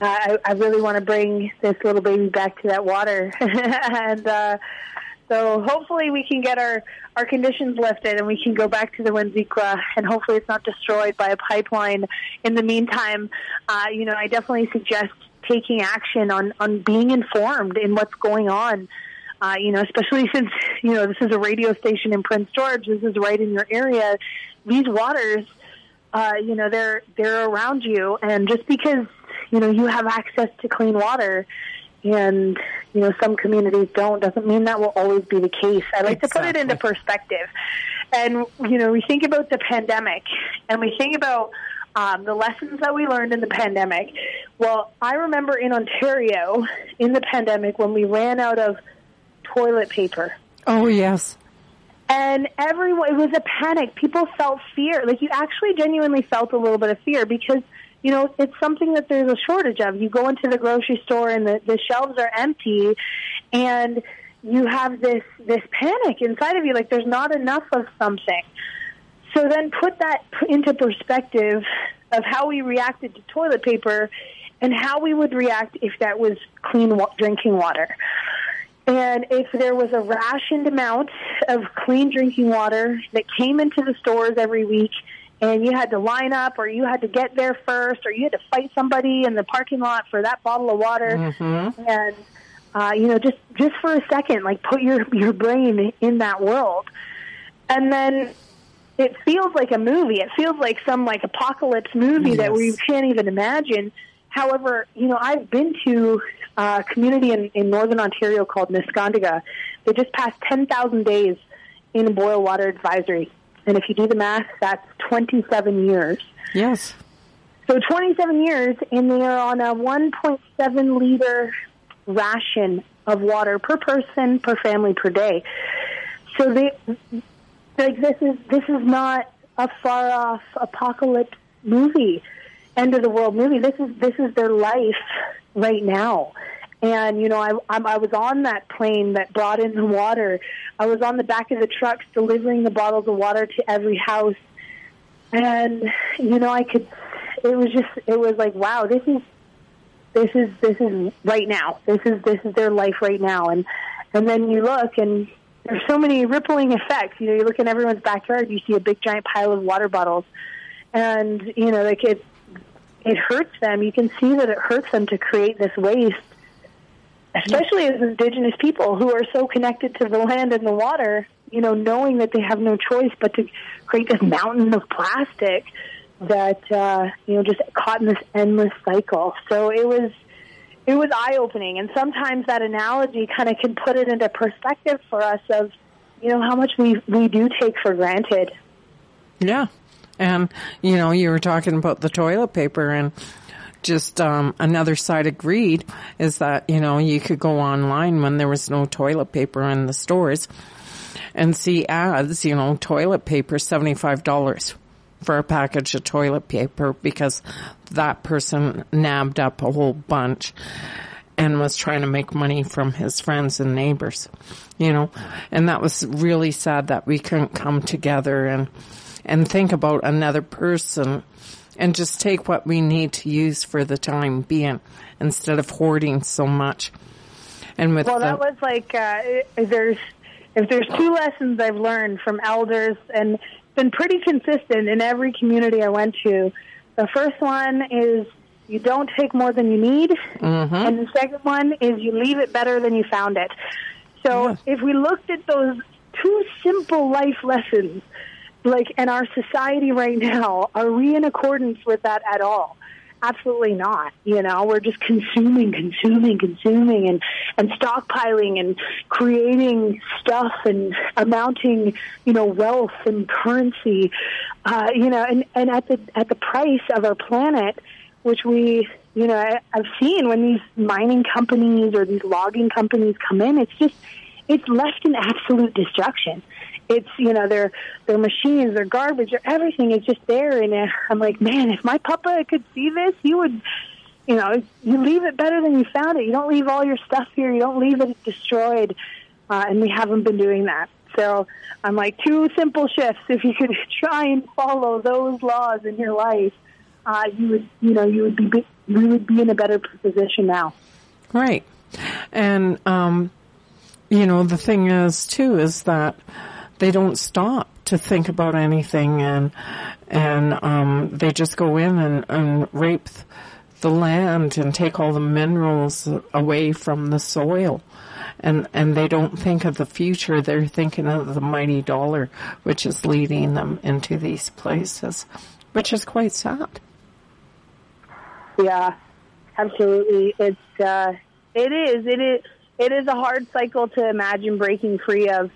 I, I really want to bring this little baby back to that water, and uh, so hopefully we can get our our conditions lifted and we can go back to the Wedzin Kwa, and hopefully it's not destroyed by a pipeline. In the meantime, uh, you know, I definitely suggest taking action on on being informed in what's going on. Uh, you know, especially since you know this is a radio station in Prince George. This is right in your area. These waters, uh, you know, they're they're around you, and just because you know you have access to clean water, and you know some communities don't, doesn't mean that will always be the case. I like to put it into perspective, and you know we think about the pandemic, and we think about um, the lessons that we learned in the pandemic. Well, I remember in Ontario in the pandemic when we ran out of toilet paper. Oh, yes. And everyone, it was a panic. People felt fear. Like you actually genuinely felt a little bit of fear because, you know, it's something that there's a shortage of. You go into the grocery store and the, the shelves are empty and you have this, this panic inside of you. Like there's not enough of something. So then put that into perspective of how we reacted to toilet paper and how we would react if that was clean wa- drinking water. And if there was a rationed amount of clean drinking water that came into the stores every week and you had to line up or you had to get there first or you had to fight somebody in the parking lot for that bottle of water. Mm-hmm. and uh, you know just just for a second like put your your brain in that world. And then it feels like a movie. It feels like some like apocalypse movie that we can't even imagine. However you know i've been to a community in, in northern ontario called Neskantaga. They just passed 10000 days in boil water advisory and if you do the math that's 27 years Yes. so 27 years, and they are on a 1.7 liter ration of water per person per family per day. So they like this is this is not a far off apocalypse movie, end of the world movie. This is this is their life right now. And you know, I I'm, I was on that plane that brought in the water. I was on the back of the trucks delivering the bottles of water to every house. And you know i could it was just it was like wow this is this is this is right now. This is this is their life right now. And and then you look and there's so many rippling effects. You know you look in everyone's backyard you see a big giant pile of water bottles. And you know like it it hurts them. You can see that it hurts them to create this waste especially as indigenous people who are so connected to the land and the water, you know, knowing that they have no choice but to create this mountain of plastic that uh, you know just caught in this endless cycle. So it was it was eye opening, and sometimes that analogy kind of can put it into perspective for us of you know how much we we do take for granted. Yeah. And, you know, you were talking about the toilet paper and just um, another side of greed is that, you know, you could go online when there was no toilet paper in the stores and see ads, you know, toilet paper, $75 for a package of toilet paper because that person nabbed up a whole bunch and was trying to make money from his friends and neighbors, you know, and that was really sad that we couldn't come together and, and think about another person and just take what we need to use for the time being instead of hoarding so much. And with Well, the, that was like uh, if there's if there's two lessons I've learned from elders, and been pretty consistent in every community I went to. The first one is you don't take more than you need, and the second one is you leave it better than you found it. So Yes. if we looked at those two simple life lessons, like in our society right now, are we in accordance with that at all? Absolutely not. You know, we're just consuming, consuming, consuming, and and stockpiling and creating stuff and amounting, you know, wealth and currency, uh, you know, and and at the at the price of our planet, which we, you know, I've seen when these mining companies or these logging companies come in, it's just it's left in absolute destruction. It's you know their their machines, their garbage, their everything is just there, and I'm like, man, if my papa could see this, he would, you know, you leave it better than you found it. You don't leave all your stuff here. You don't leave it destroyed, uh, and we haven't been doing that. So I'm like, two simple shifts. If you could try and follow those laws in your life, uh, you would, you know, you would be, we would be in a better position now. Right. And, um, you know, the thing is too, is that they don't stop to think about anything and, and, um, they just go in and, and rape th- the land and take all the minerals away from the soil. and and they don't think of the future. They're thinking of the mighty dollar, which is leading them into these places, which is quite sad. Yeah, absolutely. It's uh, it is it is it is a hard cycle to imagine breaking free of.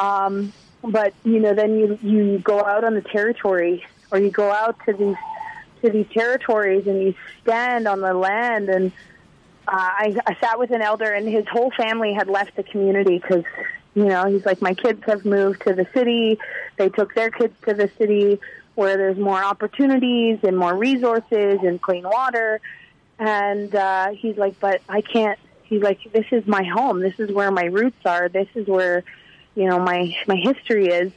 Um, but you know, then you you go out on the territory, or you go out to these to these territories, and you stand on the land. And uh, I, I sat with an elder, and his whole family had left the community because you know he's like, my kids have moved to the city. They took their kids to the city where there's more opportunities and more resources and clean water. And uh, he's like, but I can't. He's like, this is my home. This is where my roots are. This is where you know my my history is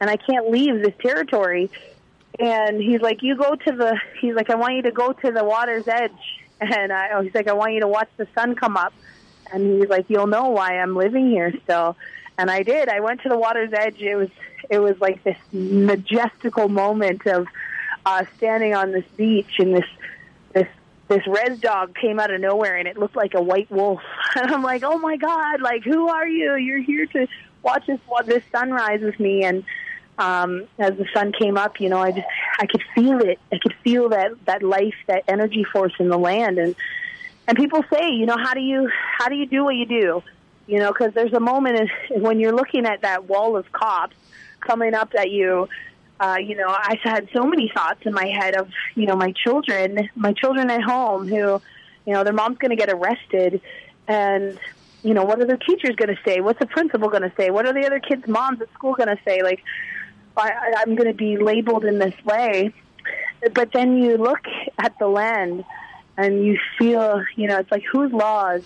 and I can't leave this territory. And he's like you go to the he's like I want you to go to the water's edge. And I he's like I want you to watch the sun come up. And he's like you'll know why I'm living here still. And I did. I went to the water's edge. It was it was like this majestical moment of uh standing on this beach and this this this red dog came out of nowhere and it looked like a white wolf. And I'm like oh my god like who are you? You're here to watch this this sunrise with me and um as the sun came up you know i just i could feel it. I could feel that that life that energy force in the land. And and people say you know how do you how do you do what you do? You know because there's a moment when you're looking at that wall of cops coming up at you uh you know i had so many thoughts in my head of you know my children my children at home who you know their mom's going to get arrested. And you know, what are their teachers going to say? What's the principal going to say? What are the other kids' moms at school going to say? Like, I, I'm going to be labeled in this way. But then you look at the land and you feel, you know, it's like whose laws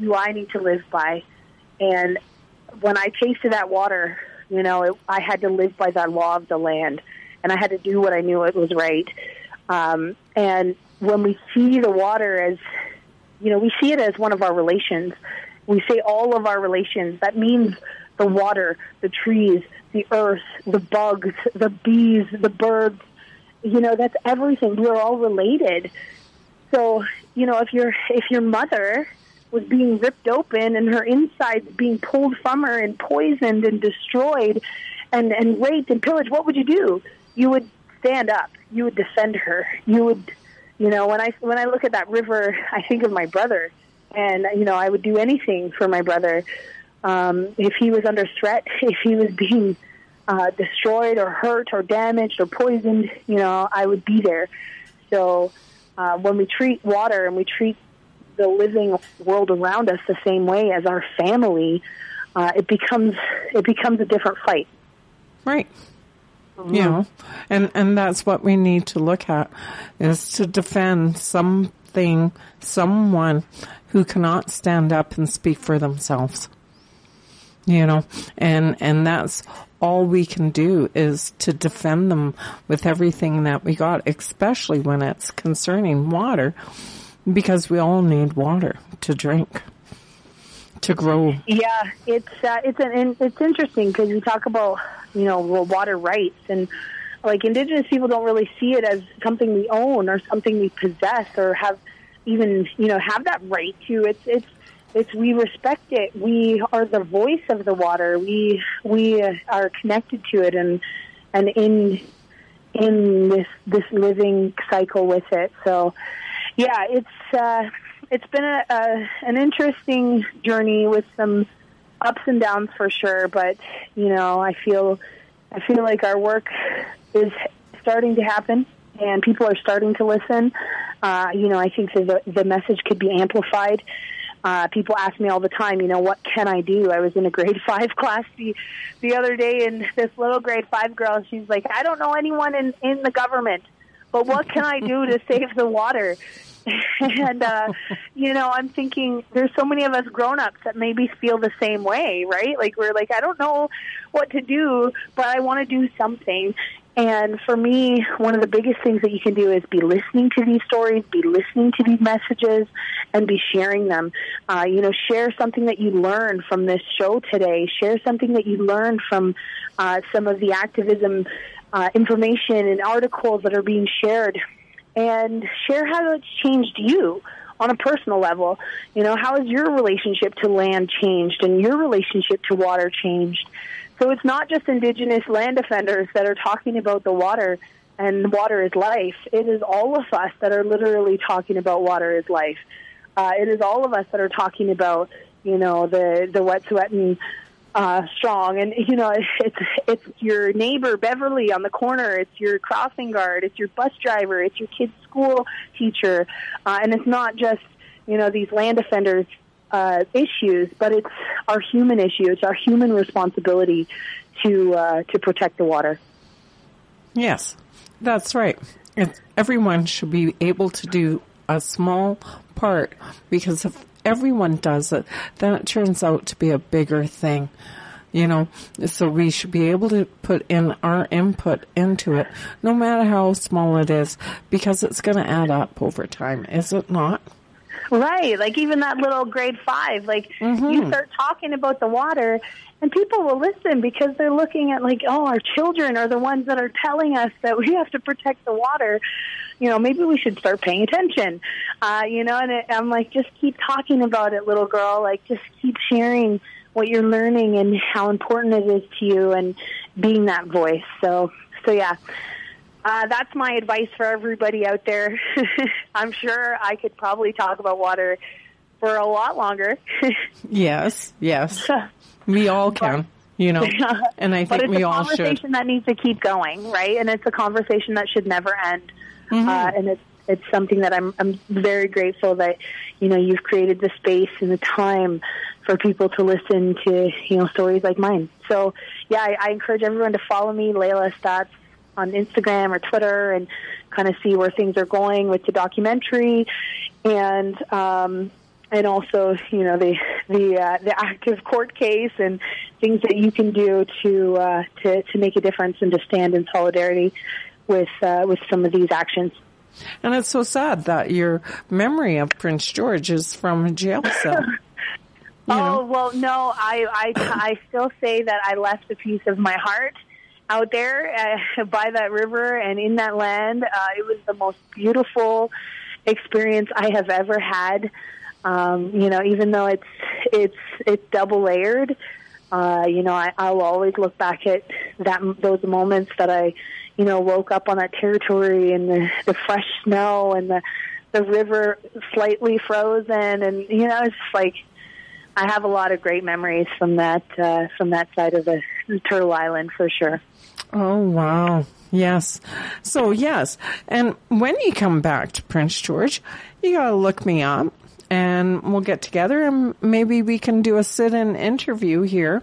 do I need to live by? And when I tasted that water, you know, it, I had to live by that law of the land, and I had to do what I knew it was right. Um, and when we see the water as, you know, we see it as one of our relations we say all of our relations. That means the water, the trees, the earth, the bugs, the bees, the birds. You know, that's everything. We're all related. So, you know, if your if your mother was being ripped open and her insides being pulled from her and poisoned and destroyed and and raped and pillaged, what would you do? You would stand up. You would defend her. You would, you know, when I when I look at that river, I think of my brother and you know I would do anything for my brother um, if he was under threat, if he was being uh, destroyed or hurt or damaged or poisoned. You know, I would be there. So uh, when we treat water and we treat the living world around us the same way as our family, uh, it becomes it becomes a different fight. Right. Mm-hmm. You know, and and that's what we need to look at is to defend something, someone who cannot stand up and speak for themselves. You know, and, and that's all we can do is to defend them with everything that we got, especially when it's concerning water, because we all need water to drink, to grow. Yeah, it's uh, it's an it's interesting because you talk about you know water rights and like indigenous people don't really see it as something we own or something we possess or have even you know have that right to. It's it's it's we respect it. We are the voice of the water. We we are connected to it and and in in this this living cycle with it. So yeah, it's uh, it's been a, a an interesting journey with some ups and downs for sure. But you know, I feel I feel like our work is starting to happen and people are starting to listen. Uh, you know, I think the the message could be amplified. Uh, people ask me all the time, you know, what can I do? I was in a grade five class the the other day, and this little grade five girl, she's like, I don't know anyone in in the government, but what can I do to save the water? and uh you know i'm thinking there's so many of us grown ups that maybe feel the same way right like we're like i don't know what to do but i want to do something and for me, one of the biggest things that you can do is be listening to these stories, be listening to these messages, and be sharing them. Uh, you know, share something that you learned from this show today. Share something that you learned from uh, some of the activism uh, information and articles that are being shared, and share how it's changed you on a personal level. You know, how has your relationship to land changed and your relationship to water changed? So it's not just Indigenous land defenders that are talking about the water and water is life. It is all of us that are literally talking about water is life. Uh, it is all of us that are talking about, you know, the the Wet'suwet'en uh, strong, and you know, it's it's your neighbor Beverly on the corner. It's your crossing guard. It's your bus driver. It's your kid's school teacher, uh, and it's not just you know these land offenders uh, issues, but it's our human issue. It's our human responsibility to uh, to protect the water. Yes, that's right. It's, everyone should be able to do a small part because if everyone does it, then it turns out to be a bigger thing. You know, so we should be able to put in our input into it, no matter how small it is, because it's going to add up over time, is it not? Right, like even that little grade five, like mm-hmm. you start talking about the water, and people will listen because they're looking at like, oh, our children are the ones that are telling us that we have to protect the water you know, maybe we should start paying attention. Uh, you know, and it, I'm like, just keep talking about it, little girl. Like, just keep sharing what you're learning and how important it is to you and being that voice. So, so yeah. Uh, that's my advice for everybody out there. I'm sure I could probably talk about water for a lot longer. yes, yes. We all can. you know, and I think we all should. It's a conversation that needs to keep going, right? And it's a conversation that should never end. Mm-hmm. Uh, and it's it's something that I'm I'm very grateful that you know you've created the space and the time for people to listen to you know stories like mine. So yeah, I, I encourage everyone to follow me, Layla Staats, on Instagram or Twitter, and kind of see where things are going with the documentary, and um, and also you know the the uh, the active court case and things that you can do to uh, to to make a difference and to stand in solidarity with uh, with some of these actions. And it's so sad that your memory of Prince George is from a jail cell. oh know. well, no, I, I I still say that I left a piece of my heart out there uh, by that river and in that land. Uh, it was the most beautiful experience I have ever had. Um, you know, even though it's it's it's double layered, uh, you know, I'll always look back at that those moments that I you know, woke up on that territory and the, the fresh snow and the the river slightly frozen and you know, it's just like I have a lot of great memories from that uh from that side of the Turtle Island for sure. Oh wow. Yes. So yes. And when you come back to Prince George, you gotta look me up and we'll get together and maybe we can do a sit-in interview here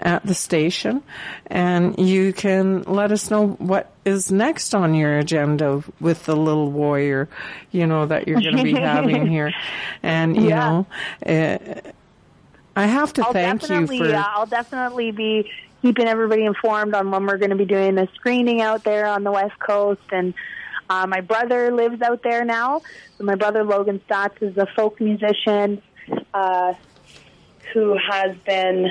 at the station and you can let us know what is next on your agenda with the little warrior, you know, that you're going to be having here. And, you yeah. know, uh, I have to I'll thank you for. Uh, I'll definitely be keeping everybody informed on when we're going to be doing a screening out there on the West Coast and uh, my brother lives out there now. So my brother Logan Staats is a folk musician uh, who has been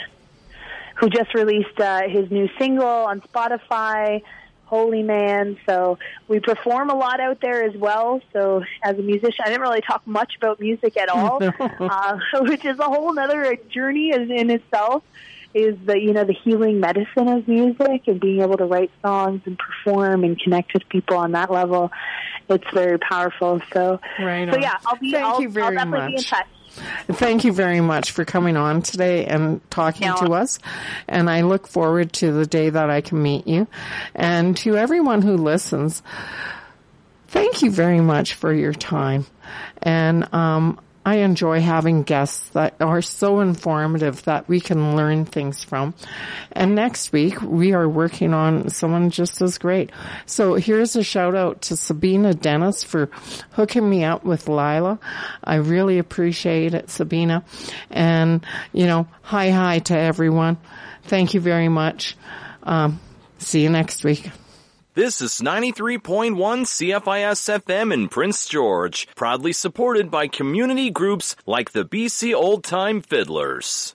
who just released uh, his new single on Spotify. Holy Man. So we perform a lot out there as well. So as a musician, I didn't really talk much about music at all, uh, which is a whole other journey in, in itself is the you know the healing medicine of music and being able to write songs and perform and connect with people on that level. It's very powerful. So right so yeah, I'll be Thank I'll, you very I'll definitely much. be in touch. Thank you very much for coming on today and talking to us. And I look forward to the day that I can meet you. And to everyone who listens, thank you very much for your time. And um, I enjoy having guests that are so informative that we can learn things from. And next week we are working on someone just as great. So here's a shout out to Sabina Dennis for hooking me up with Lila. I really appreciate it, Sabina. And, you know, hi hi to everyone. Thank you very much. Um, see you next week. This is 93.1 CFIS FM in Prince George, proudly supported by community groups like the BC Old Time Fiddlers.